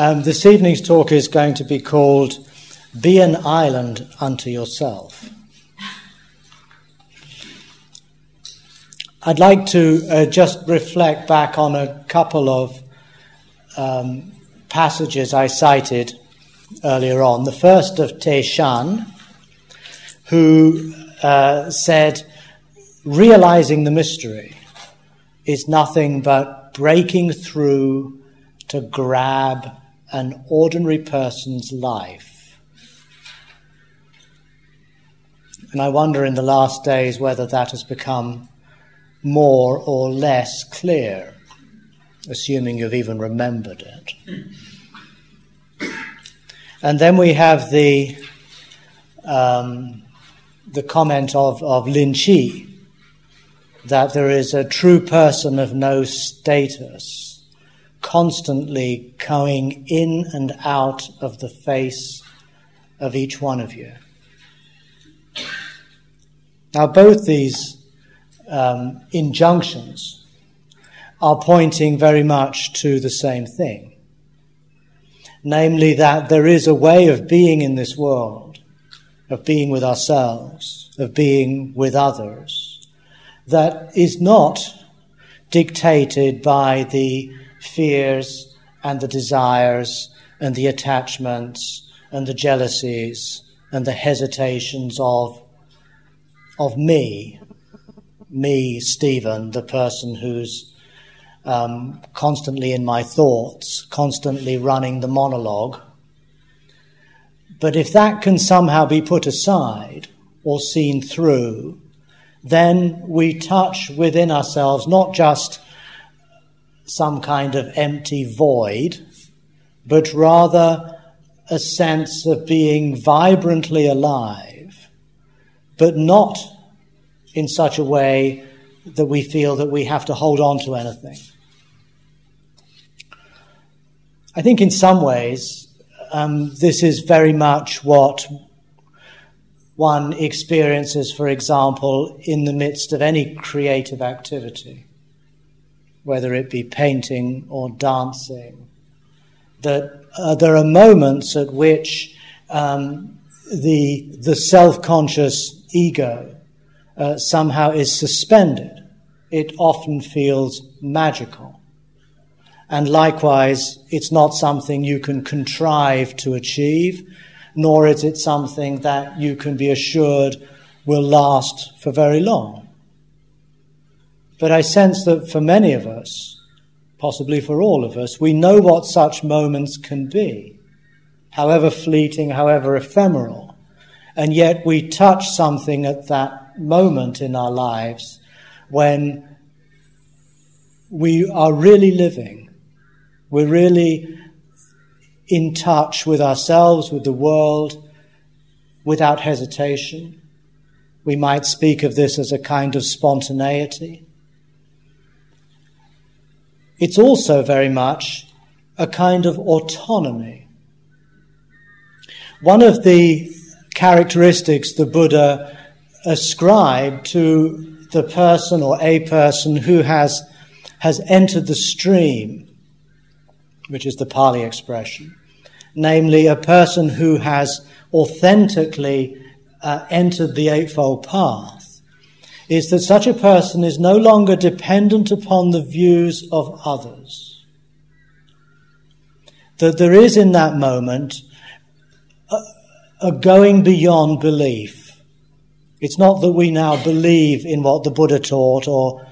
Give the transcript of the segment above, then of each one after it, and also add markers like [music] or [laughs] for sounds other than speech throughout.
Um, this evening's talk is going to be called Be an Island Unto Yourself. I'd like to uh, just reflect back on a couple of um, passages I cited earlier on. The first of Te Shan, who uh, said, Realizing the mystery is nothing but breaking through to grab an ordinary person's life. And I wonder in the last days whether that has become more or less clear, assuming you've even remembered it. And then we have the, um, the comment of, of Lin Chi that there is a true person of no status constantly going in and out of the face of each one of you. Now, both these um, injunctions are pointing very much to the same thing namely, that there is a way of being in this world, of being with ourselves, of being with others, that is not dictated by the fears and the desires and the attachments and the jealousies and the hesitations of, of me, me, Stephen, the person who's um, constantly in my thoughts, constantly running the monologue. But if that can somehow be put aside or seen through, then we touch within ourselves not just some kind of empty void, but rather a sense of being vibrantly alive, but not in such a way that we feel that we have to hold on to anything. I think in some ways, um, this is very much what one experiences, for example, in the midst of any creative activity whether it be painting or dancing, that uh, there are moments at which um, the, the self conscious ego uh, somehow is suspended. It often feels magical. And likewise, it's not something you can contrive to achieve, nor is it something that you can be assured will last for very long. But I sense that for many of us, possibly for all of us, we know what such moments can be, however fleeting, however ephemeral. And yet we touch something at that moment in our lives when we are really living. We're really in touch with ourselves, with the world, without hesitation. We might speak of this as a kind of spontaneity. It's also very much a kind of autonomy. One of the characteristics the Buddha ascribed to the person or a person who has, has entered the stream, which is the Pali expression, namely a person who has authentically uh, entered the Eightfold Path, is that such a person is no longer dependent upon the views of others. That there is in that moment a, a going beyond belief. It's not that we now believe in what the Buddha taught or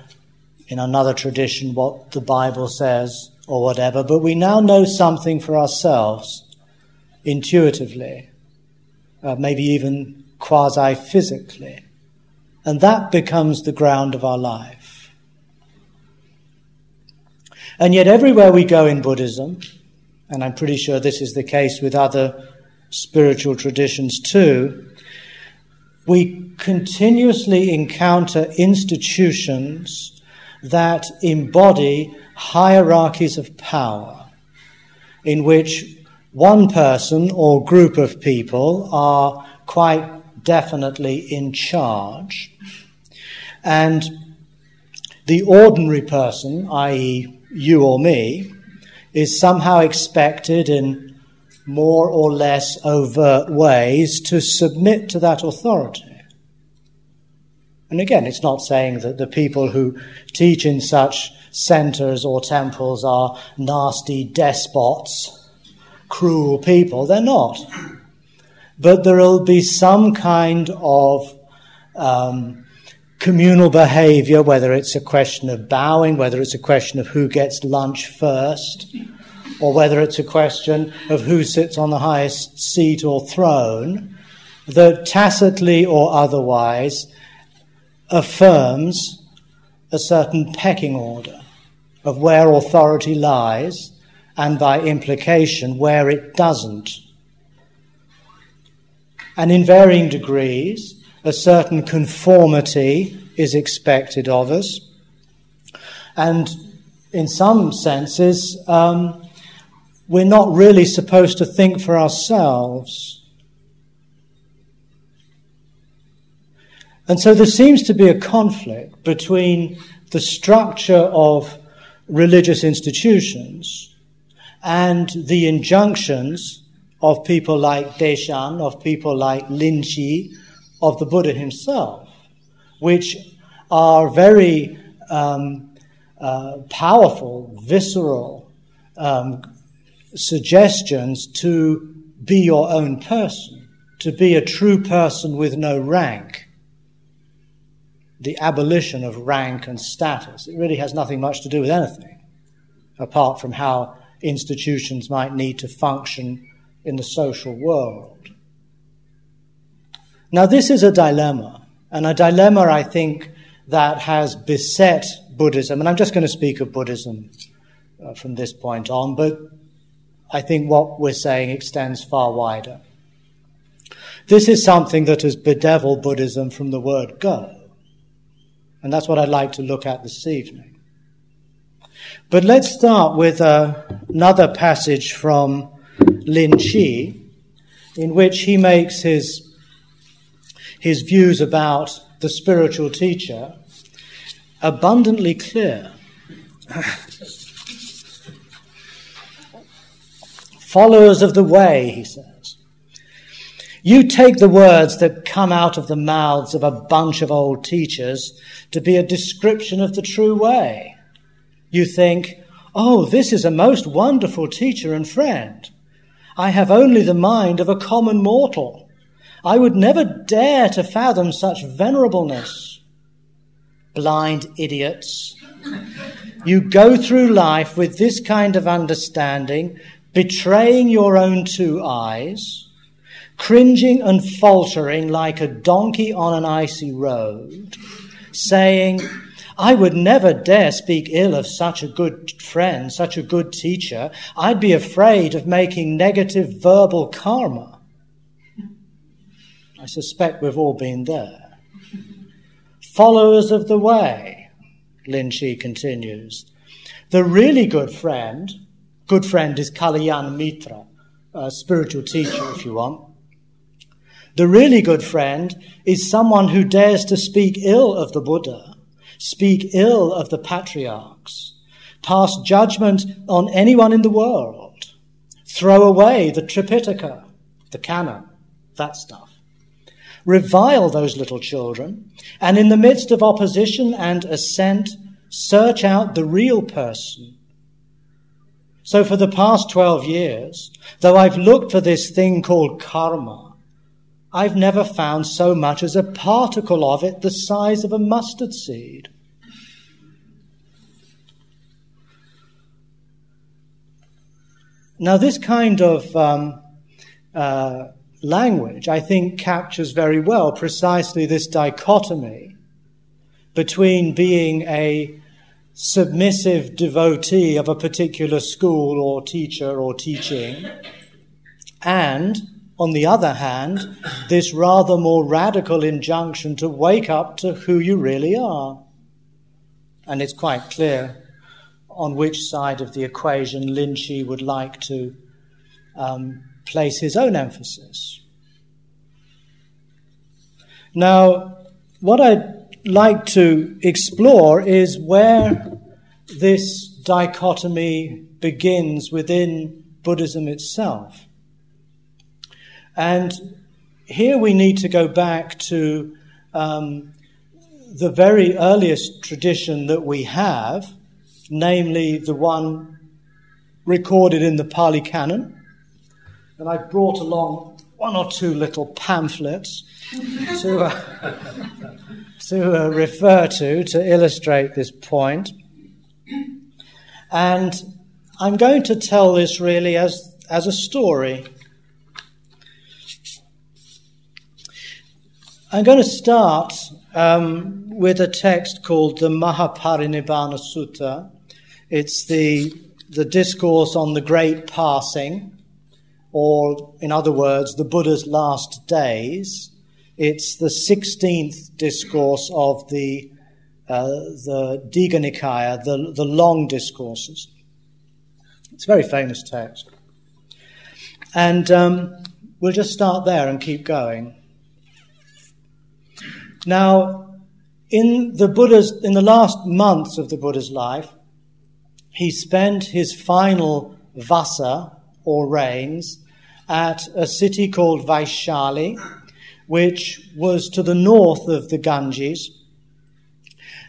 in another tradition what the Bible says or whatever, but we now know something for ourselves intuitively, uh, maybe even quasi physically. And that becomes the ground of our life. And yet, everywhere we go in Buddhism, and I'm pretty sure this is the case with other spiritual traditions too, we continuously encounter institutions that embody hierarchies of power in which one person or group of people are quite definitely in charge. And the ordinary person, i.e., you or me, is somehow expected in more or less overt ways to submit to that authority. And again, it's not saying that the people who teach in such centers or temples are nasty despots, cruel people. They're not. But there will be some kind of um, communal behavior, whether it's a question of bowing, whether it's a question of who gets lunch first, or whether it's a question of who sits on the highest seat or throne, that tacitly or otherwise affirms a certain pecking order of where authority lies and by implication where it doesn't. And in varying degrees, a certain conformity is expected of us. And in some senses, um, we're not really supposed to think for ourselves. And so there seems to be a conflict between the structure of religious institutions and the injunctions of people like Deshan, of people like Lin Chi, of the Buddha himself, which are very um, uh, powerful, visceral um, suggestions to be your own person, to be a true person with no rank. The abolition of rank and status. It really has nothing much to do with anything, apart from how institutions might need to function in the social world. Now, this is a dilemma, and a dilemma I think that has beset Buddhism, and I'm just going to speak of Buddhism uh, from this point on, but I think what we're saying extends far wider. This is something that has bedeviled Buddhism from the word go. And that's what I'd like to look at this evening. But let's start with uh, another passage from Lin Chi, in which he makes his, his views about the spiritual teacher abundantly clear. [laughs] Followers of the way, he says. You take the words that come out of the mouths of a bunch of old teachers to be a description of the true way. You think, oh, this is a most wonderful teacher and friend. I have only the mind of a common mortal. I would never dare to fathom such venerableness. Blind idiots. You go through life with this kind of understanding betraying your own two eyes, cringing and faltering like a donkey on an icy road, saying, I would never dare speak ill of such a good friend, such a good teacher. I'd be afraid of making negative verbal karma. I suspect we've all been there. Followers of the way, Lin Chi continues. The really good friend good friend is Kalyan Mitra, a spiritual teacher, if you want. The really good friend is someone who dares to speak ill of the Buddha, speak ill of the patriarchs, pass judgment on anyone in the world, throw away the Tripitaka, the canon, that stuff. Revile those little children, and in the midst of opposition and assent, search out the real person so for the past 12 years, though I've looked for this thing called karma, I've never found so much as a particle of it the size of a mustard seed. Now, this kind of um, uh, language, I think, captures very well precisely this dichotomy between being a submissive devotee of a particular school or teacher or teaching, and, on the other hand, this rather more radical injunction to wake up to who you really are. And it's quite clear on which side of the equation Lin Chi would like to um, place his own emphasis. Now, what I'd like to explore is where this dichotomy begins within Buddhism itself. And here we need to go back to um, the very earliest tradition that we have, namely the one recorded in the Pali Canon. And I've brought along one or two little pamphlets [laughs] to, uh, [laughs] to uh, refer to to illustrate this point. And I'm going to tell this really as, as a story. I'm going to start um, with a text called the Mahaparinibbana Sutta. It's the, the discourse on the great passing, or in other words, the Buddha's last days. It's the 16th discourse of the, uh, the Digha Nikaya, the, the long discourses. It's a very famous text. And um, we'll just start there and keep going. Now, in the Buddha's, in the last months of the Buddha's life, he spent his final vassa, or rains, at a city called Vaishali, which was to the north of the Ganges.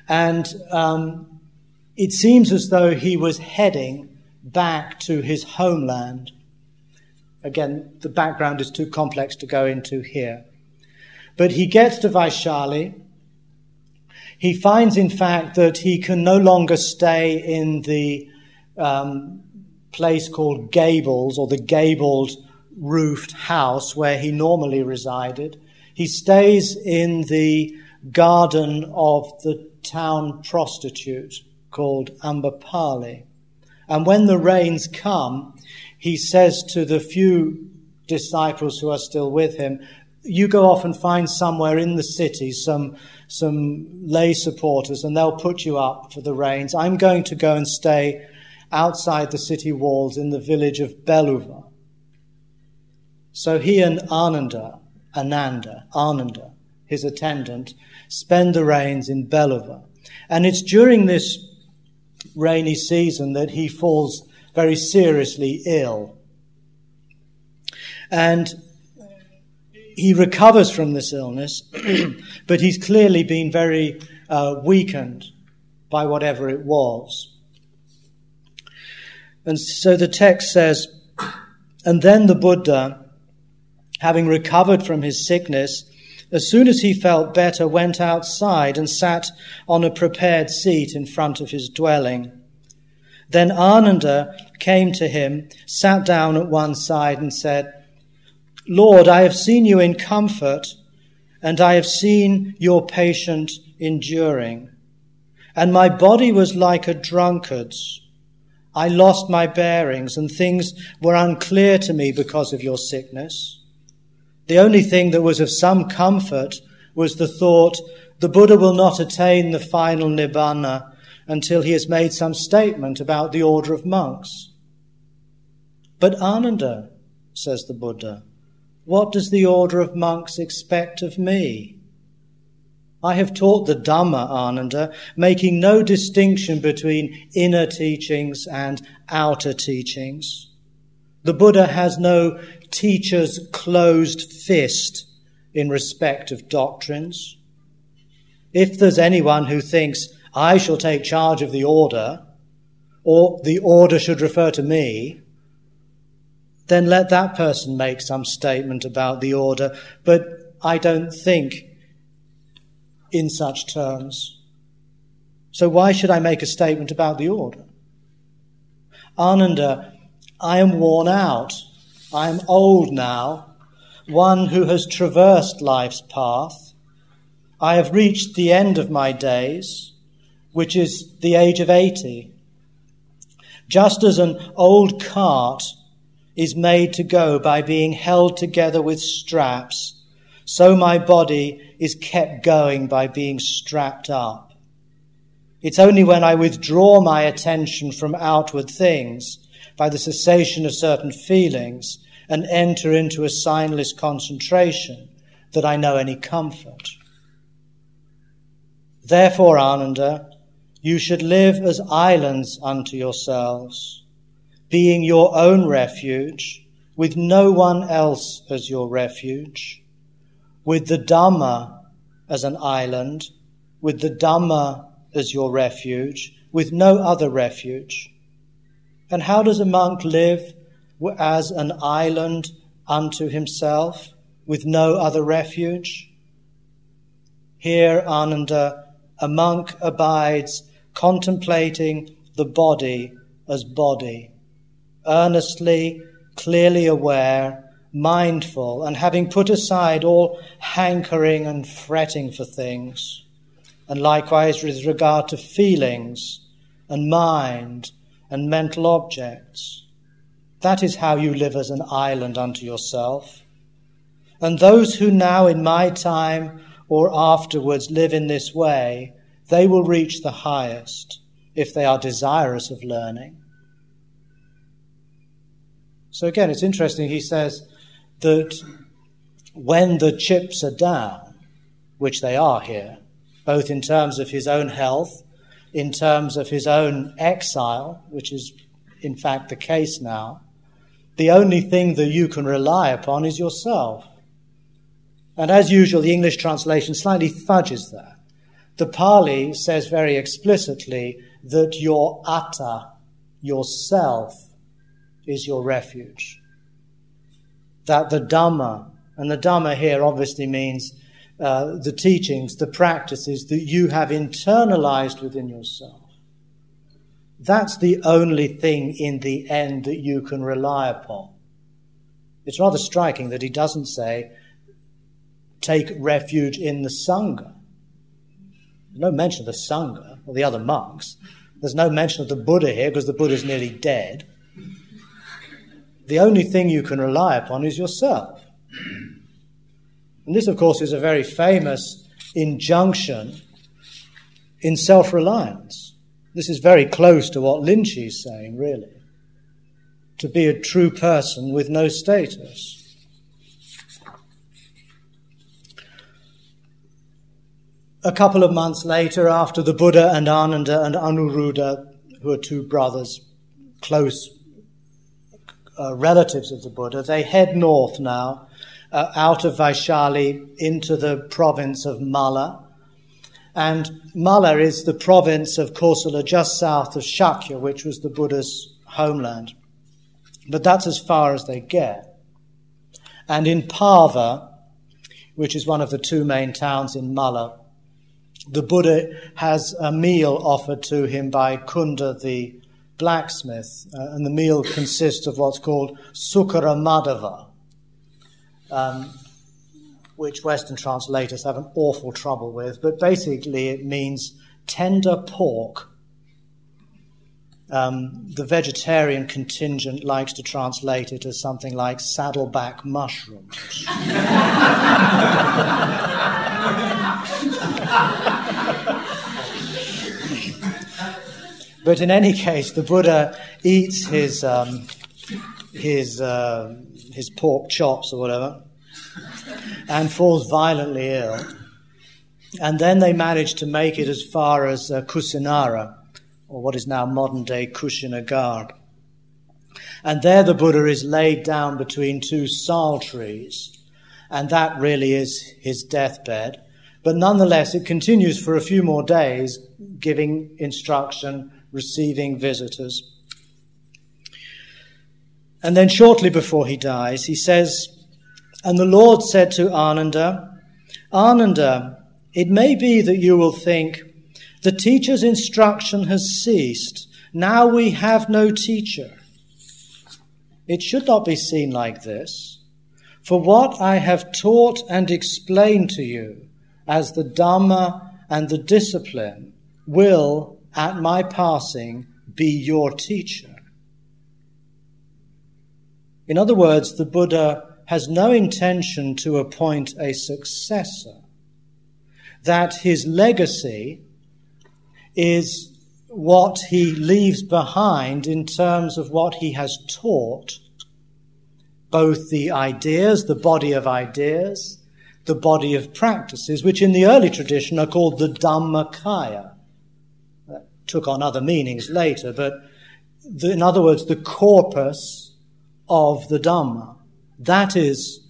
And um, it seems as though he was heading back to his homeland. Again, the background is too complex to go into here. But he gets to Vaishali. He finds, in fact, that he can no longer stay in the um, place called Gables or the gabled roofed house where he normally resided. He stays in the garden of the town prostitute called Ambapali. And when the rains come, he says to the few disciples who are still with him, you go off and find somewhere in the city some, some lay supporters and they'll put you up for the rains. I'm going to go and stay outside the city walls in the village of Beluva. So he and Ananda, Ananda, Ananda, his attendant, spend the rains in Beluva. And it's during this rainy season that he falls very seriously ill. And he recovers from this illness, [clears throat] but he's clearly been very uh, weakened by whatever it was. And so the text says, And then the Buddha, having recovered from his sickness, as soon as he felt better, went outside and sat on a prepared seat in front of his dwelling. Then Ananda came to him, sat down at one side, and said, Lord, I have seen you in comfort, and I have seen your patient enduring. And my body was like a drunkard's. I lost my bearings, and things were unclear to me because of your sickness. The only thing that was of some comfort was the thought, the Buddha will not attain the final nibbana until he has made some statement about the order of monks. But Ananda, says the Buddha, what does the order of monks expect of me? I have taught the Dhamma, Ananda, making no distinction between inner teachings and outer teachings. The Buddha has no teacher's closed fist in respect of doctrines. If there's anyone who thinks, I shall take charge of the order, or the order should refer to me, then let that person make some statement about the order. But I don't think in such terms. So why should I make a statement about the order? Ananda I am worn out. I am old now, one who has traversed life's path. I have reached the end of my days, which is the age of 80. Just as an old cart is made to go by being held together with straps, so my body is kept going by being strapped up. It's only when I withdraw my attention from outward things by the cessation of certain feelings and enter into a signless concentration that I know any comfort. Therefore, Ananda, You should live as islands unto yourselves, being your own refuge, with no one else as your refuge, with the Dhamma as an island, with the Dhamma as your refuge, with no other refuge. And how does a monk live as an island unto himself, with no other refuge? Here, Ananda, a monk abides contemplating the body as body, earnestly, clearly aware, mindful, and having put aside all hankering and fretting for things, and likewise with regard to feelings and mind and mental objects. That is how you live as an island unto yourself. And those who now in my time or afterwards live in this way, they will reach the highest if they are desirous of learning. So again, it's interesting. He says that when the chips are down, which they are here, both in terms of his own health, in terms of his own exile, which is in fact the case now, the only thing that you can rely upon is yourself. And as usual, the English translation slightly fudges that. The Pali says very explicitly that your atta, yourself, is your refuge. That the Dhamma, and the Dhamma here obviously means uh, the teachings, the practices that you have internalized within yourself. That's the only thing in the end that you can rely upon. It's rather striking that he doesn't say, take refuge in the Sangha. No mention of the Sangha or the other monks. There's no mention of the Buddha here because the Buddha's nearly dead. The only thing you can rely upon is yourself. And this, of course, is a very famous injunction in self reliance. This is very close to what Lin is saying, really. To be a true person with no status. A couple of months later, after the Buddha and Ananda and Anuruddha, who are two brothers, close uh, relatives of the Buddha, they head north now, uh, out of Vaishali into the province of Malla. And Malla is the province of Kosala just south of Shakya, which was the Buddha's homeland. But that's as far as they get. And in Pava, which is one of the two main towns in Malla, the Buddha has a meal offered to him by Kunda the blacksmith, uh, and the meal consists of what's called Sukara Maddava, um, which Western translators have an awful trouble with, but basically it means tender pork. Um, the vegetarian contingent likes to translate it as something like saddleback mushrooms. [laughs] but in any case, the Buddha eats his, um, his, uh, his pork chops or whatever and falls violently ill. And then they manage to make it as far as uh, Kusinara, or what is now modern day Kushinagar. And there the Buddha is laid down between two sal trees, and that really is his deathbed. But nonetheless, it continues for a few more days, giving instruction, receiving visitors. And then, shortly before he dies, he says, And the Lord said to Ananda, Ananda, it may be that you will think, the teacher's instruction has ceased. Now we have no teacher. It should not be seen like this. For what I have taught and explained to you, as the Dhamma and the discipline will, at my passing, be your teacher. In other words, the Buddha has no intention to appoint a successor, that his legacy is what he leaves behind in terms of what he has taught, both the ideas, the body of ideas, the body of practices, which in the early tradition are called the Dhammakaya. Took on other meanings later, but the, in other words, the corpus of the Dhamma. That is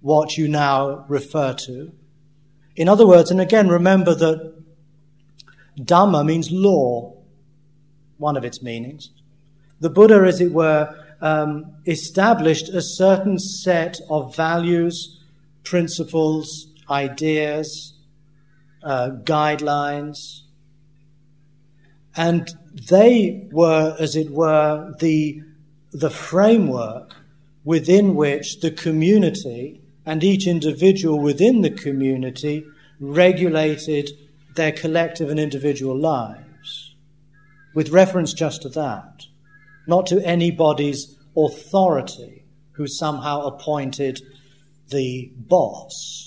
what you now refer to. In other words, and again, remember that Dhamma means law, one of its meanings. The Buddha, as it were, um, established a certain set of values, principles, ideas, uh, guidelines, and they were, as it were, the, the framework within which the community and each individual within the community regulated their collective and individual lives. With reference just to that, not to anybody's authority who somehow appointed the boss.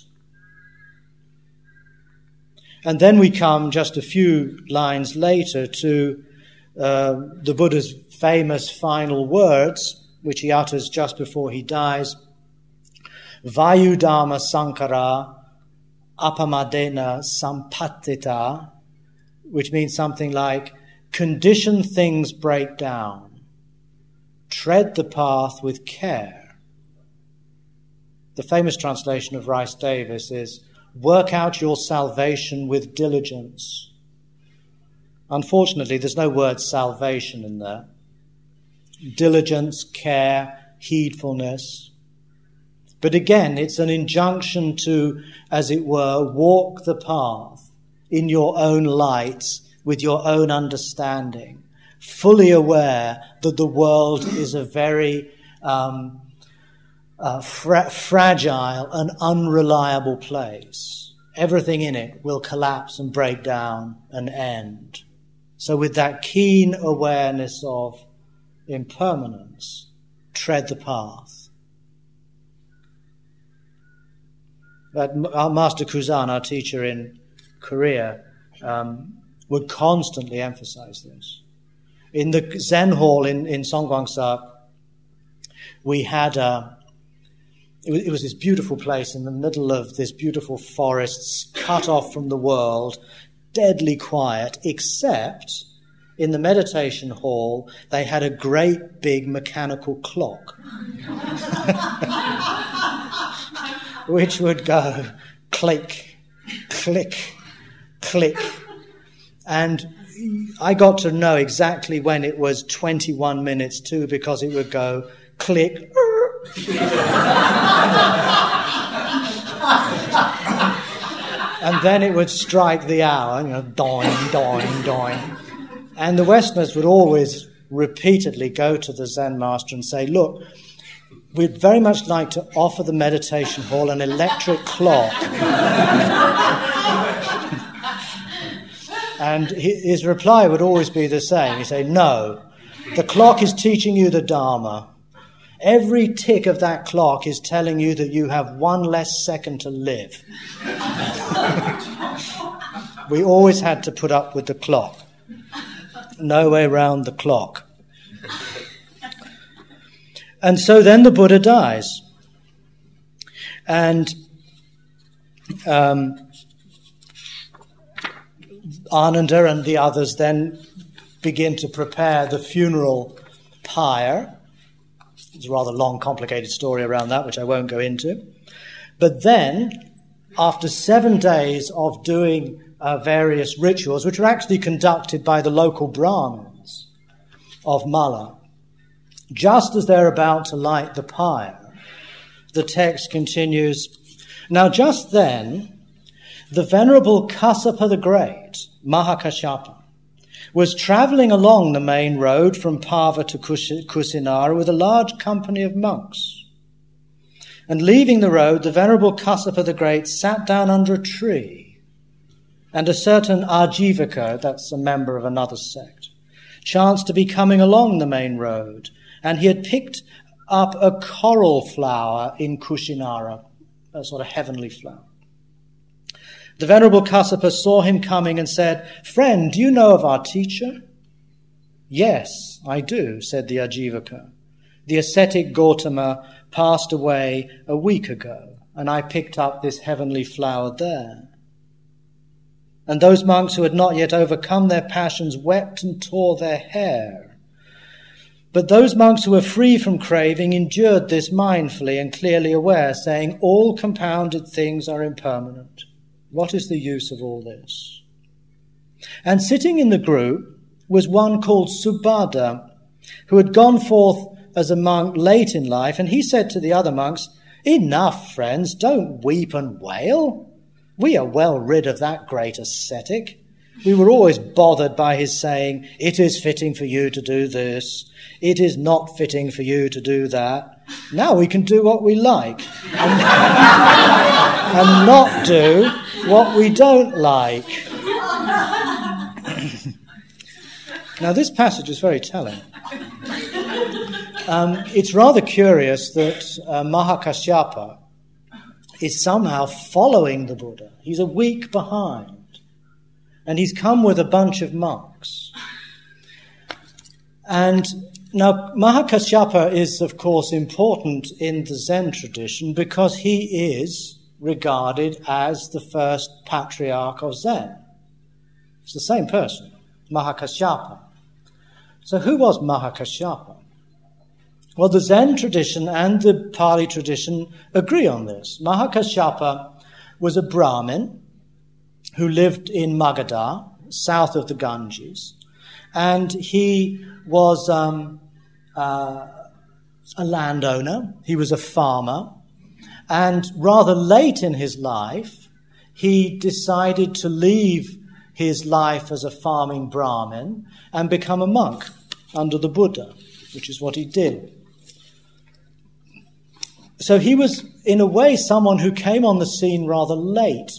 And then we come just a few lines later to uh, the Buddha's famous final words, which he utters just before he dies Vayadhamma Sankhara Appamadena Sampadetha, which means something like conditioned things break down, tread the path with care. The famous translation of Rhys Davids is work out your salvation with diligence. Unfortunately, there's no word salvation in there. Diligence, care, heedfulness. But again, it's an injunction to, as it were, walk the path in your own light with your own understanding, fully aware that the world is a very um, uh, fra- fragile and unreliable place. Everything in it will collapse and break down and end. So, with that keen awareness of impermanence, tread the path. But our Master Kusan, our teacher in Korea, um, would constantly emphasize this. In the Zen hall in, in Songgwangsa, we had a, it was, it was this beautiful place in the middle of this beautiful forests, cut off from the world, deadly quiet, except in the meditation hall, they had a great big mechanical clock. [laughs] which would go click, click, click. And I got to know exactly when it was 21 minutes to because it would go click. And then it would strike the hour, you know, doing, doing, doing. And the Westerners would always repeatedly go to the Zen master and say, Look, we'd very much like to offer the meditation hall an electric clock. and his reply would always be the same. He'd say, No, the clock is teaching you the Dharma. Every tick of that clock is telling you that you have one less second to live. [laughs] we always had to put up with the clock. No way round the clock. And so then the Buddha dies. And um, Ananda and the others then begin to prepare the funeral pyre. It's a rather long, complicated story around that, which I won't go into. But then, after seven days of doing uh, various rituals, which were actually conducted by the local Brahmins of Malla, just as they're about to light the pyre, the text continues Now, just then, the venerable Kassapa the Great, Mahakashyapa, was traveling along the main road from Pava to Kusinara with a large company of monks. And leaving the road, the venerable Kassapa the Great sat down under a tree, and a certain Ajivaka, that's a member of another sect, chanced to be coming along the main road and he had picked up a coral flower in Kushinara, a sort of heavenly flower. The Venerable Kassapa saw him coming and said, Friend, do you know of our teacher? Yes, I do, said the Ajivaka. The ascetic Gautama passed away a week ago, and I picked up this heavenly flower there. And those monks who had not yet overcome their passions wept and tore their hair. But those monks who were free from craving endured this mindfully and clearly aware, saying, All compounded things are impermanent. What is the use of all this? And sitting in the group was one called Subhadra, who had gone forth as a monk late in life, and he said to the other monks, Enough, friends, don't weep and wail. We are well rid of that great ascetic. We were always bothered by his saying, It is fitting for you to do this, it is not fitting for you to do that. Now we can do what we like and, and not do what we don't like. [clears throat] now, this passage is very telling. Um, it's rather curious that uh, Mahakashyapa is somehow following the Buddha. He's a week behind. And he's come with a bunch of monks. And now, Mahakasyapa is, of course, important in the Zen tradition because he is regarded as the first patriarch of Zen. It's the same person, Mahakasyapa. So, who was Mahakasyapa? Well, the Zen tradition and the Pali tradition agree on this. Mahakasyapa was a Brahmin who lived in Magadha, south of the Ganges, and he was um, uh, a landowner, he was a farmer, and rather late in his life, he decided to leave his life as a farming Brahmin and become a monk under the Buddha, which is what he did. So he was, in a way, someone who came on the scene rather late.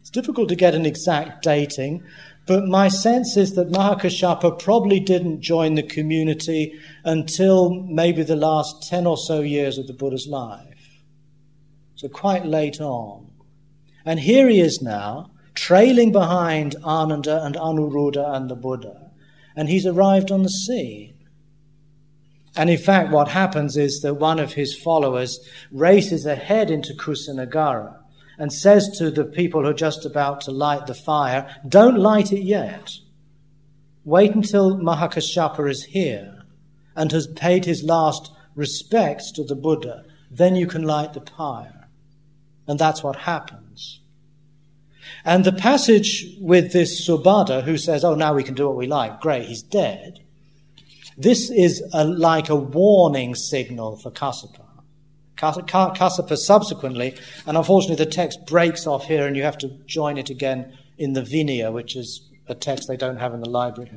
It's difficult to get an exact dating, but my sense is that Mahakashyapa probably didn't join the community until maybe the last 10 or so years of the Buddha's life. So quite late on. And here he is now, trailing behind Ananda and Anuruddha and the Buddha, and he's arrived on the scene. And in fact, what happens is that one of his followers races ahead into Kusinagara and says to the people who are just about to light the fire, Don't light it yet. Wait until Mahakashyapa is here and has paid his last respects to the Buddha. Then you can light the pyre. And that's what happens. And the passage with this Subhadra who says, Oh, now we can do what we like. Great, he's dead this is a, like a warning signal for Kassapa. Kassapa subsequently, and unfortunately the text breaks off here and you have to join it again in the Vinaya, which is a text they don't have in the library.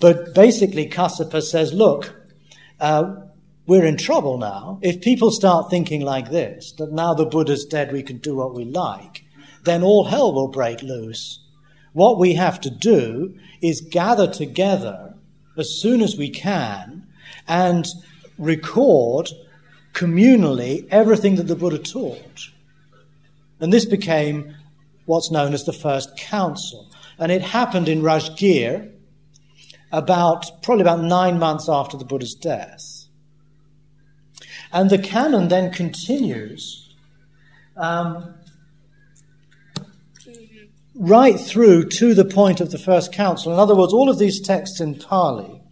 But basically, Kassapa says, look, uh, we're in trouble now. If people start thinking like this, that now the Buddha's dead, we can do what we like, then all hell will break loose. What we have to do is gather together as soon as we can and record communally everything that the Buddha taught. And this became what's known as the First Council. And it happened in Rajgir about, probably about nine months after the Buddha's death. And the canon then continues um, right through to the point of the first council. In other words, all of these texts in Pali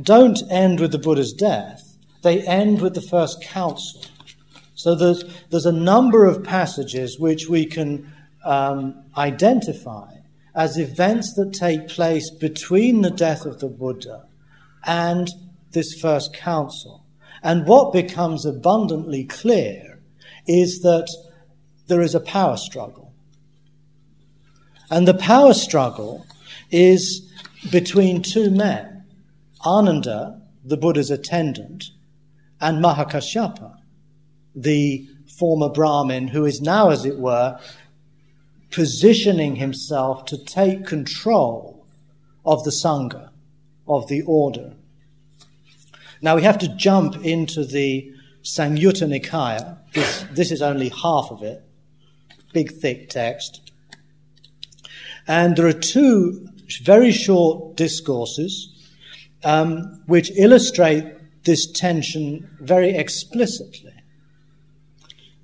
don't end with the Buddha's death, they end with the first council. So there's, there's a number of passages which we can um, identify as events that take place between the death of the Buddha and this first council. And what becomes abundantly clear is that there is a power struggle. And the power struggle is between two men Ananda, the Buddha's attendant, and Mahakashyapa, the former Brahmin who is now, as it were, positioning himself to take control of the Sangha, of the order. Now we have to jump into the Samyutta Nikaya. This, this is only half of it. Big, thick text. And there are two very short discourses um, which illustrate this tension very explicitly.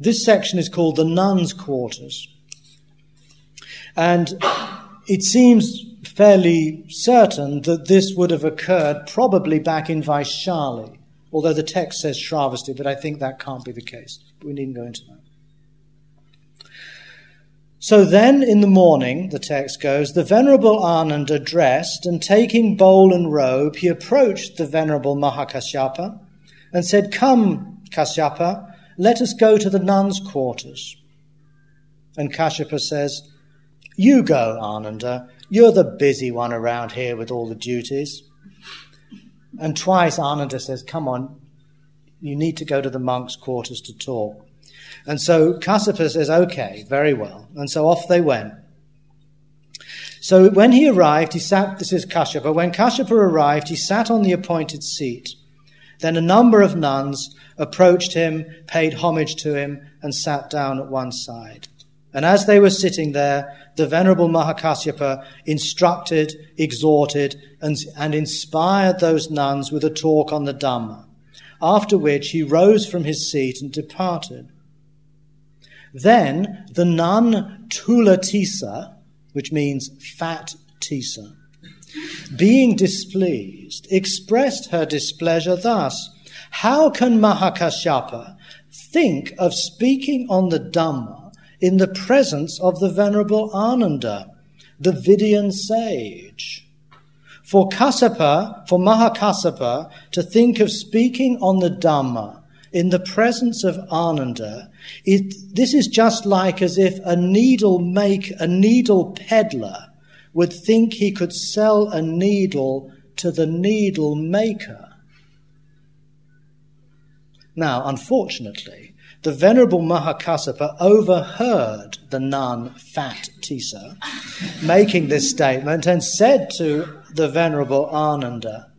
This section is called the nuns' quarters. And it seems fairly certain that this would have occurred probably back in Vaishali, although the text says Shravasti, but I think that can't be the case. We needn't go into that. So then in the morning, the text goes, the Venerable Ananda dressed and taking bowl and robe, he approached the Venerable Mahakasyapa and said, Come, Kasyapa, let us go to the nuns' quarters. And Kashyapa says, You go, Ananda. You're the busy one around here with all the duties. And twice Ananda says, Come on, you need to go to the monks' quarters to talk. And so Kassapa says, okay, very well. And so off they went. So when he arrived, he sat, this is Kashyapa, when Kashyapa arrived, he sat on the appointed seat. Then a number of nuns approached him, paid homage to him, and sat down at one side. And as they were sitting there, the Venerable Mahakasyapa instructed, exhorted, and, and inspired those nuns with a talk on the Dhamma, after which he rose from his seat and departed. Then the nun Tulatisa, which means fat Tisa, being displeased, expressed her displeasure thus How can Mahakasyapa think of speaking on the Dhamma in the presence of the Venerable Ananda, the Videhan sage? For Kassapa, for Mahakassapa, to think of speaking on the Dhamma in the presence of Ananda, it, this is just like as if a needle make a needle peddler would think he could sell a needle to the needle maker. Now, unfortunately, the Venerable Mahakassapa overheard the nun Fat Tisa making this statement and said to the Venerable Ananda,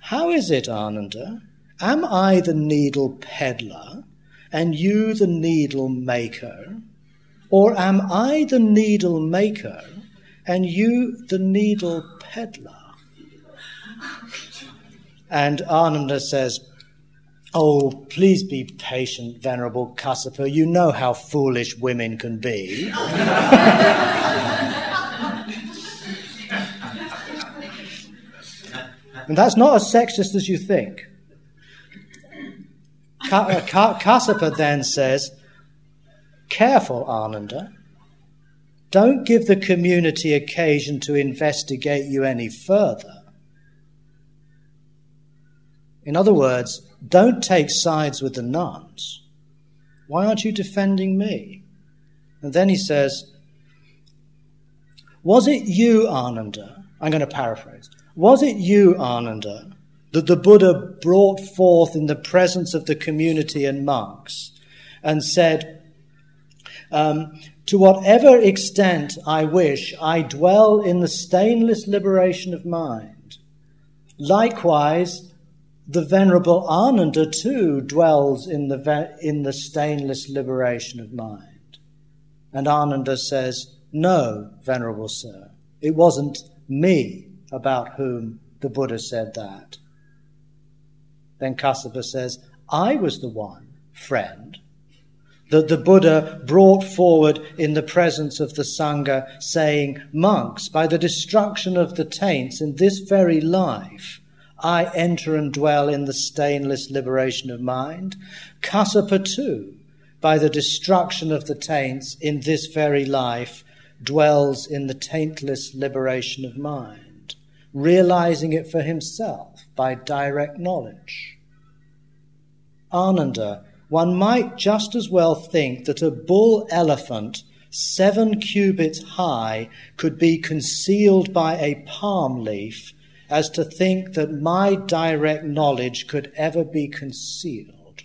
How is it, Ananda? Am I the needle peddler and you the needle maker? Or am I the needle maker and you the needle peddler? And Ananda says, Oh, please be patient, Venerable Kassapa. You know how foolish women can be. [laughs] and that's not as sexist as you think. Kassapa uh, then says, Careful, Ananda. Don't give the community occasion to investigate you any further. In other words, don't take sides with the nuns. Why aren't you defending me? And then he says, Was it you, Ananda? I'm going to paraphrase. Was it you, Ananda, that the Buddha brought forth in the presence of the community and monks and said, um, To whatever extent I wish, I dwell in the stainless liberation of mind. Likewise, the Venerable Ananda too dwells in the, in the stainless liberation of mind. And Ananda says, No, Venerable Sir, it wasn't me about whom the Buddha said that. Then Kassapa says, I was the one, friend, that the Buddha brought forward in the presence of the Sangha, saying, Monks, by the destruction of the taints in this very life, I enter and dwell in the stainless liberation of mind. Kassapa too, by the destruction of the taints in this very life, dwells in the taintless liberation of mind, realizing it for himself by direct knowledge. Ananda, one might just as well think that a bull elephant seven cubits high could be concealed by a palm leaf as to think that my direct knowledge could ever be concealed.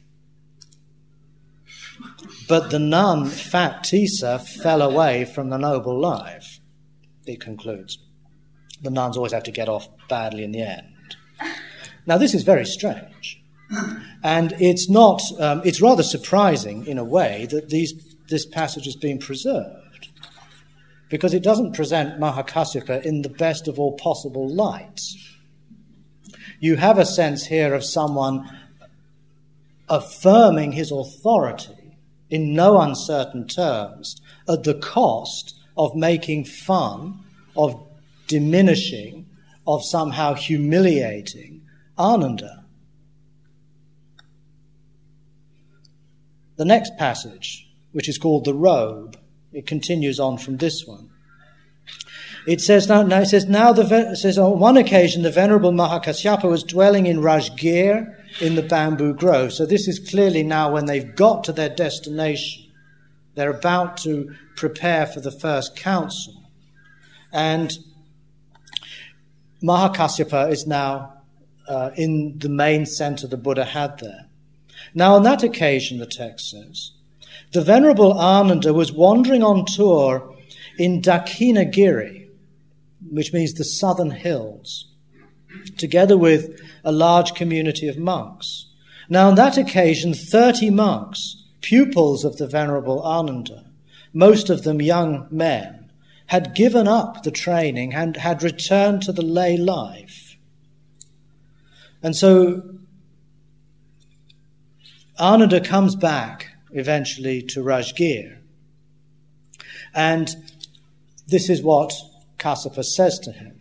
But the nun, Fat Tisa, fell away from the noble life, it concludes. The nuns always have to get off badly in the end. Now, this is very strange. And it's not, um, it's rather surprising in a way that these, this passage has been preserved because it doesn't present Mahakasyapa in the best of all possible lights. You have a sense here of someone affirming his authority in no uncertain terms at the cost of making fun, of diminishing, of somehow humiliating Ananda. The next passage, which is called the robe, it continues on from this one. It says now, now it says now the says on one occasion the venerable Mahakasyapa was dwelling in Rajgir in the bamboo grove. So this is clearly now when they've got to their destination. They're about to prepare for the first council. And Mahakasyapa is now uh, in the main center the Buddha had there. Now, on that occasion, the text says, the Venerable Ananda was wandering on tour in Dakshinagiri, which means the southern hills, together with a large community of monks. Now, on that occasion, 30 monks, pupils of the Venerable Ananda, most of them young men, had given up the training and had returned to the lay life. And so Ananda comes back eventually to Rajgir. And this is what Kassapa says to him.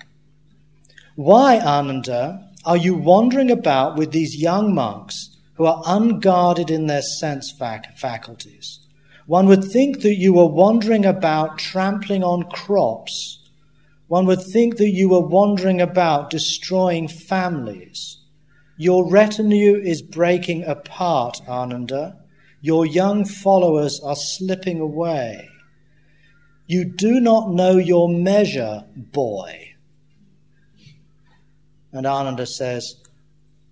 Why, Ananda, are you wandering about with these young monks who are unguarded in their sense fac- faculties? One would think that you were wandering about trampling on crops. One would think that you were wandering about destroying families. Your retinue is breaking apart, Ananda. Your young followers are slipping away. You do not know your measure, boy. And Ananda says,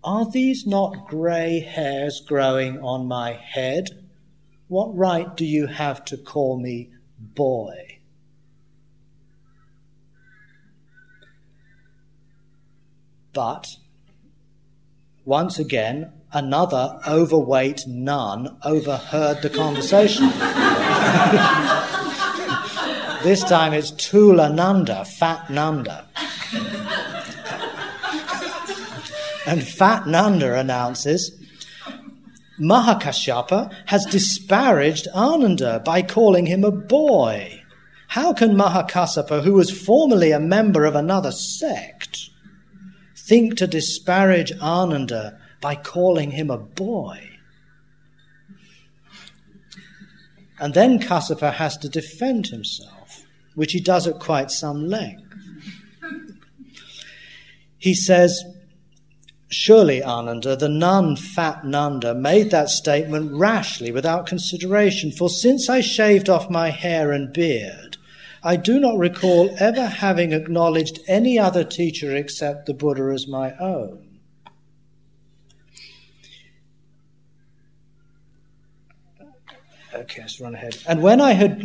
Are these not grey hairs growing on my head? What right do you have to call me boy? But, once again, another overweight nun overheard the conversation. [laughs] This time it's Tula Nanda, Fat Nanda. and Fat Nanda announces Mahakashyapa has disparaged Ananda by calling him a boy. How can Mahakassapa, who was formerly a member of another sect, think to disparage Ananda by calling him a boy? And then Kassapa has to defend himself which he does at quite some length. He says, Surely, Ananda, the nun Fat Nanda made that statement rashly, without consideration, for since I shaved off my hair and beard, I do not recall ever having acknowledged any other teacher except the Buddha as my own. Okay, let's run ahead. And when I had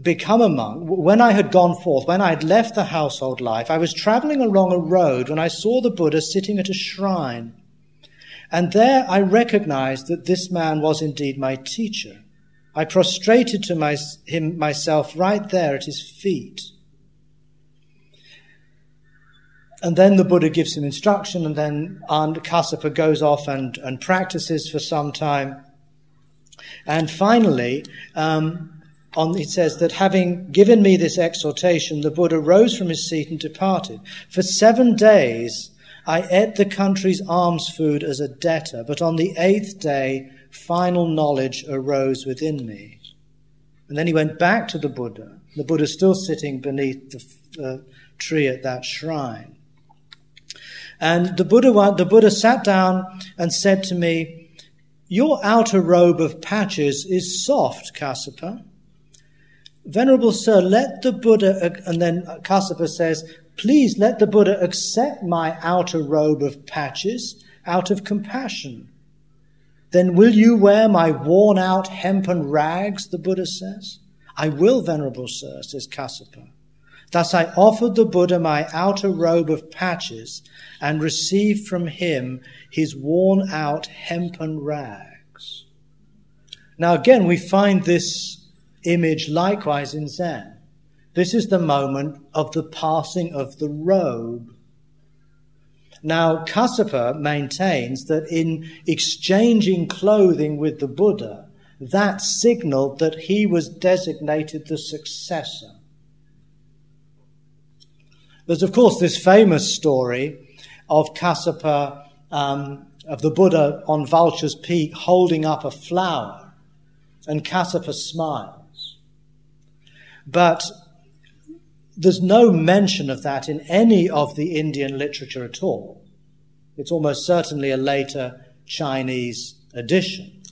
become a monk, when I had gone forth, when I had left the household life, I was traveling along a road when I saw the Buddha sitting at a shrine. And there I recognized that this man was indeed my teacher. I prostrated to my, him myself right there at his feet. And then the Buddha gives him instruction, and then Kassapa goes off and, and practices for some time. And finally, um, on, it says that having given me this exhortation, the Buddha rose from his seat and departed. For seven days I ate the country's alms food as a debtor, but on the eighth day final knowledge arose within me. And then he went back to the Buddha. The Buddha still sitting beneath the uh, tree at that shrine. And the Buddha, the Buddha sat down and said to me, Your outer robe of patches is soft, Kassapa Venerable Sir, let the Buddha, and then Kassapa says, please let the Buddha accept my outer robe of patches out of compassion. Then will you wear my worn out hempen rags, the Buddha says. I will, Venerable Sir, says Kassapa. Thus I offered the Buddha my outer robe of patches and received from him his worn out hempen rags. Now again, we find this image likewise in Zen. This is the moment of the passing of the robe. Now, Kassapa maintains that in exchanging clothing with the Buddha, that signaled that he was designated the successor. There's, of course, this famous story of Kassapa, um, of the Buddha on Vulture's Peak holding up a flower, and Kassapa smiles. But there's no mention of that in any of the Indian literature at all. It's almost certainly a later Chinese edition.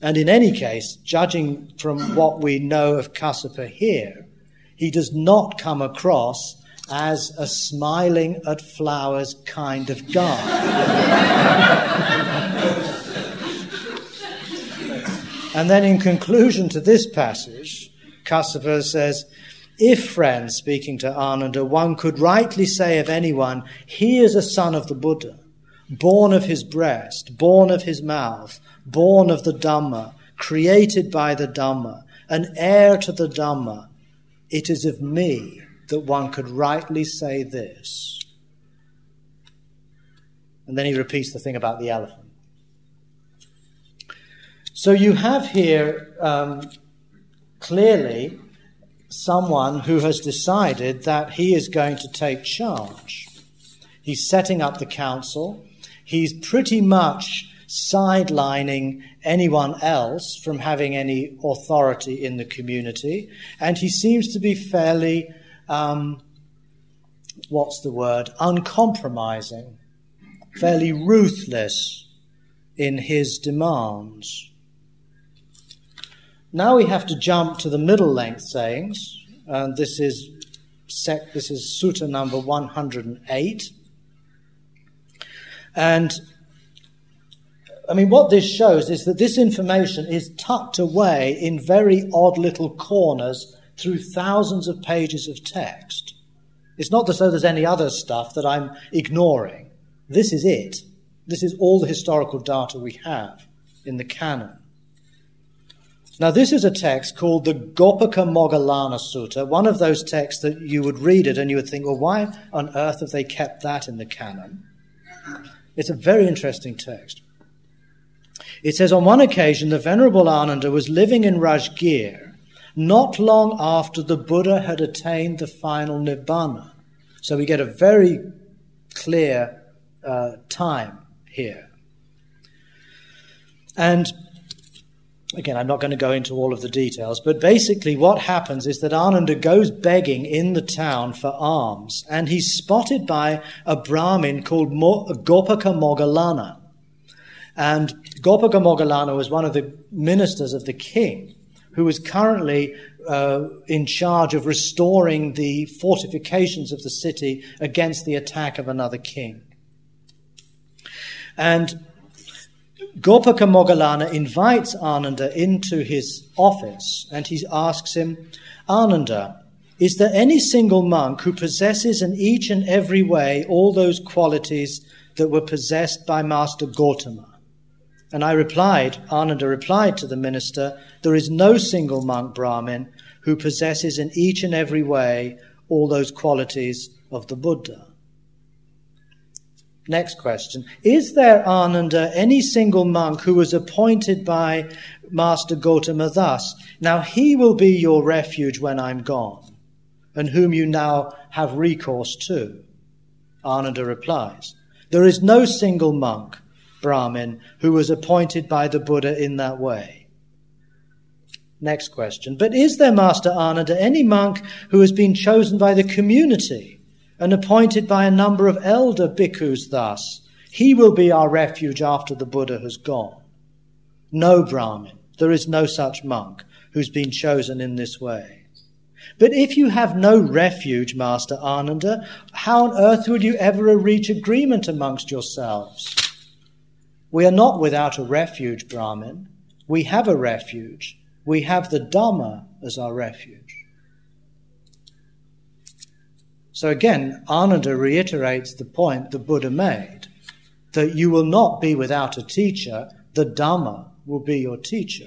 And in any case, judging from what we know of Kassapa here, he does not come across as a smiling at flowers kind of guy. [laughs] and then, in conclusion to this passage, Kassapa says, If, friends, speaking to Ananda, one could rightly say of anyone, he is a son of the Buddha, born of his breast, born of his mouth, born of the Dhamma, created by the Dhamma, an heir to the Dhamma, it is of me that one could rightly say this. And then he repeats the thing about the elephant. So you have here um, clearly someone who has decided that he is going to take charge. He's setting up the council. He's pretty much sidelining anyone else from having any authority in the community. And he seems to be fairly um, what's the word, uncompromising, fairly ruthless in his demands. Now we have to jump to the middle length sayings, and this is sec, this is sutta number 108. And I mean, what this shows is that this information is tucked away in very odd little corners through thousands of pages of text. It's not as though there's any other stuff that I'm ignoring. This is it. This is all the historical data we have in the canon. Now, this is a text called the Gopaka Moggallana Sutta, one of those texts that you would read it and you would think, well, why on earth have they kept that in the canon? It's a very interesting text. It says, on one occasion, the Venerable Ananda was living in Rajgir not long after the Buddha had attained the final Nibbana. So we get a very clear uh, time here. And again, I'm not going to go into all of the details, but basically what happens is that Ananda goes begging in the town for alms, and he's spotted by a Brahmin called Gopaka Moggallana. And Gopaka Moggallana was one of the ministers of the king who is currently uh, in charge of restoring the fortifications of the city against the attack of another king. And Gopaka Moggallana invites Ananda into his office and he asks him, Ananda, is there any single monk who possesses in each and every way all those qualities that were possessed by Master Gautama? And I replied, Ananda replied to the minister, There is no single monk Brahmin who possesses in each and every way all those qualities of the Buddha. Next question. Is there, Ananda, any single monk who was appointed by Master Gotama thus? Now he will be your refuge when I'm gone, and whom you now have recourse to? Ananda replies, There is no single monk Brahmin who was appointed by the Buddha in that way. Next question. But is there, Master Ananda, any monk who has been chosen by the community and appointed by a number of elder bhikkhus thus? He will be our refuge after the Buddha has gone. No, Brahmin, there is no such monk who's been chosen in this way. But if you have no refuge, Master Ananda, how on earth will you ever reach agreement amongst yourselves? We are not without a refuge, Brahmin. We have a refuge. We have the Dhamma as our refuge. So again, Ananda reiterates the point the Buddha made that you will not be without a teacher, the Dhamma will be your teacher.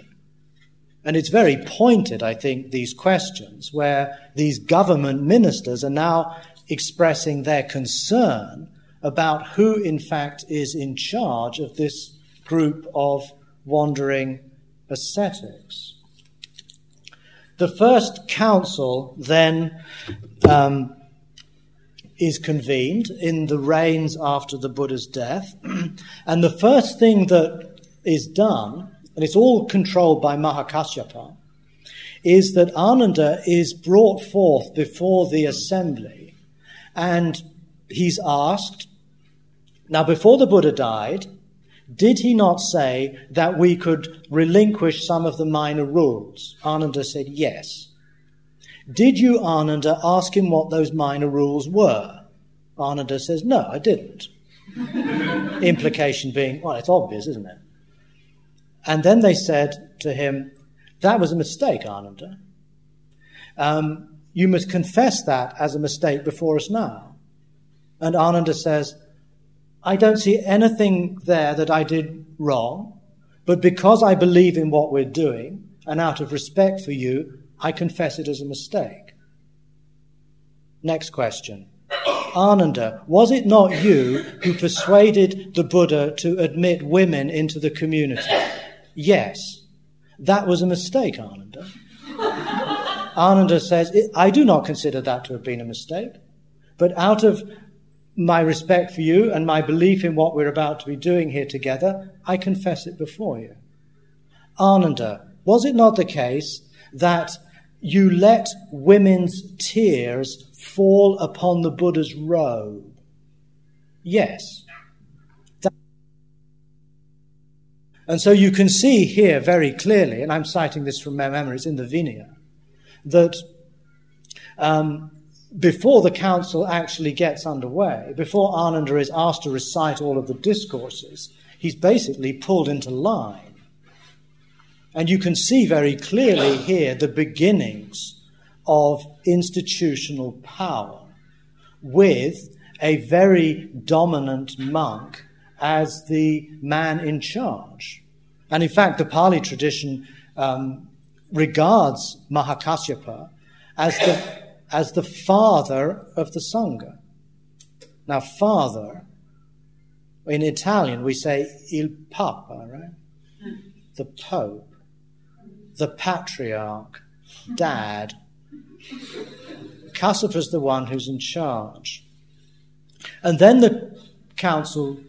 And it's very pointed, I think, these questions, where these government ministers are now expressing their concern about who, in fact, is in charge of this group of wandering ascetics. The first council then um, is convened in the rains after the Buddha's death. [clears throat] and the first thing that is done, and it's all controlled by Mahakasyapa, is that Ananda is brought forth before the assembly and he's asked, now before the Buddha died, did he not say that we could relinquish some of the minor rules? Ananda said yes. Did you, Ananda, ask him what those minor rules were? Ananda says, No, I didn't. [laughs] Implication being, well, it's obvious, isn't it? And then they said to him, That was a mistake, Ananda. Um, you must confess that as a mistake before us now. And Ananda says, I don't see anything there that I did wrong, but because I believe in what we're doing, and out of respect for you, I confess it as a mistake. Next question. Ananda, was it not you who persuaded the Buddha to admit women into the community? Yes. That was a mistake, Ananda. Ananda says, I do not consider that to have been a mistake, but out of my respect for you and my belief in what we're about to be doing here together, I confess it before you. Ananda, was it not the case that you let women's tears fall upon the Buddha's robe. Yes. And so you can see here very clearly, and I'm citing this from my memory, it's in the Vinaya, that um, before the council actually gets underway, before Ananda is asked to recite all of the discourses, he's basically pulled into line. And you can see very clearly here the beginnings of institutional power with a very dominant monk as the man in charge. And in fact, the Pali tradition um, regards Mahakasyapa as the, as the father of the Sangha. Now, father, in Italian, we say il papa, right? The Pope the patriarch, dad. Kassapa's the one who's in charge. And then the council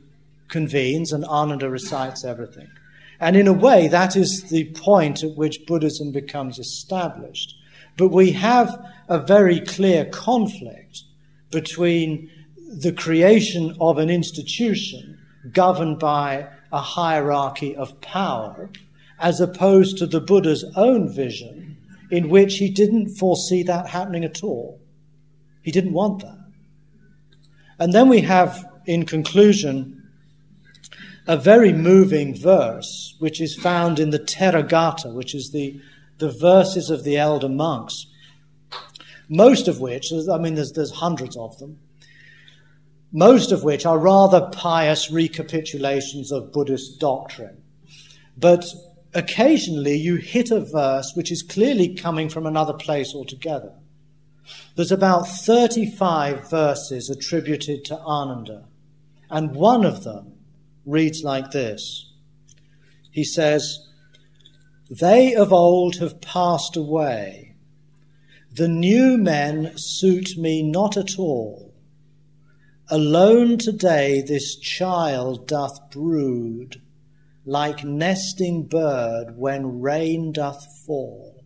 convenes and Ananda recites everything. And in a way, that is the point at which Buddhism becomes established. But we have a very clear conflict between the creation of an institution governed by a hierarchy of power as opposed to the Buddha's own vision, in which he didn't foresee that happening at all. He didn't want that. And then we have, in conclusion, a very moving verse, which is found in the Theragatha, which is the, the verses of the elder monks, most of which, I mean, there's, there's hundreds of them, most of which are rather pious recapitulations of Buddhist doctrine. But occasionally you hit a verse which is clearly coming from another place altogether. There's about 35 verses attributed to Ananda, and one of them reads like this. He says, They of old have passed away. The new men suit me not at all. Alone today this child doth brood like nesting bird when rain doth fall.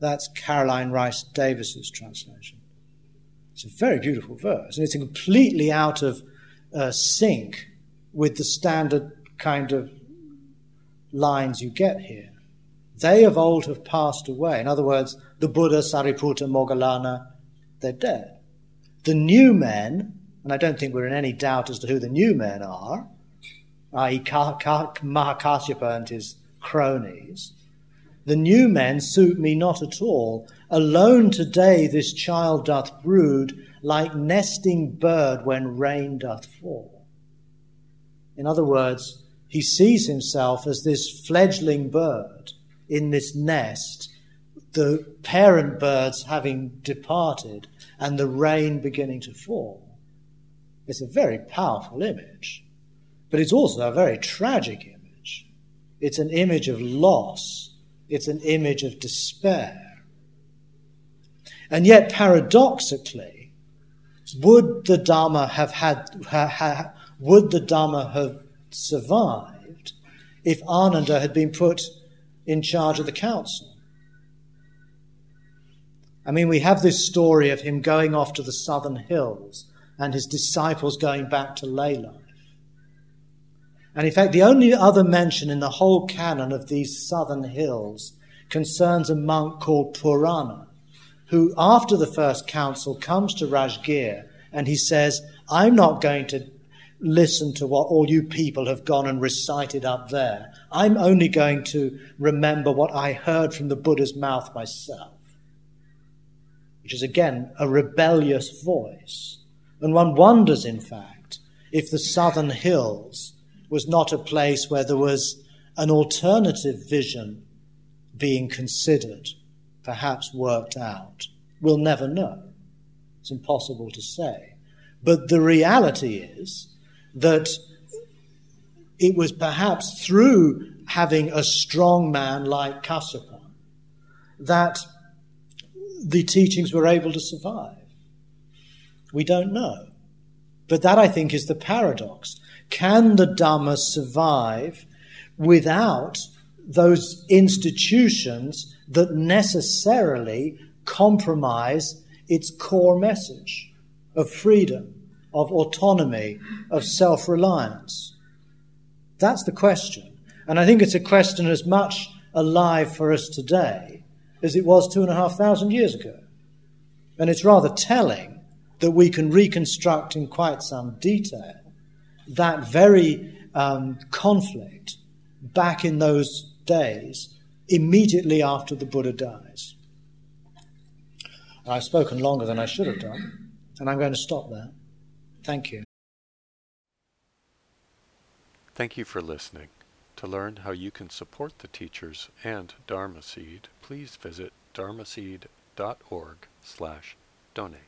That's Caroline Rhys Davids's translation. It's a very beautiful verse, and it's completely out of uh, sync with the standard kind of lines you get here. They of old have passed away. In other words, the Buddha, Sariputta, Moggallana, they're dead. The new men, and I don't think we're in any doubt as to who the new men are, i.e., Mahakasyapa and his cronies. The new men suit me not at all. Alone today this child doth brood, like nesting bird when rain doth fall. In other words, he sees himself as this fledgling bird in this nest, the parent birds having departed, and the rain beginning to fall. It's a very powerful image. But it's also a very tragic image. It's an image of loss, it's an image of despair. And yet, paradoxically, would the Dharma have had, ha, ha, would the Dharma have survived if Ananda had been put in charge of the council? I mean, we have this story of him going off to the southern hills and his disciples going back to life. And in fact, the only other mention in the whole canon of these southern hills concerns a monk called Purana, who, after the first council, comes to Rajgir and he says, I'm not going to listen to what all you people have gone and recited up there. I'm only going to remember what I heard from the Buddha's mouth myself. Which is again a rebellious voice. And one wonders, in fact, if the southern hills was not a place where there was an alternative vision being considered, perhaps worked out. We'll never know. It's impossible to say. But the reality is that it was perhaps through having a strong man like Kassapa that the teachings were able to survive. We don't know. But that, I think, is the paradox. Can the Dhamma survive without those institutions that necessarily compromise its core message of freedom, of autonomy, of self reliance? That's the question. And I think it's a question as much alive for us today as it was two and a half thousand years ago. And it's rather telling that we can reconstruct in quite some detail that very um, conflict back in those days immediately after the Buddha dies. I've spoken longer than I should have done, and I'm going to stop there. Thank you. Thank you for listening. To learn how you can support the teachers and Dharma Seed, please visit dharmaseed.org slash donate.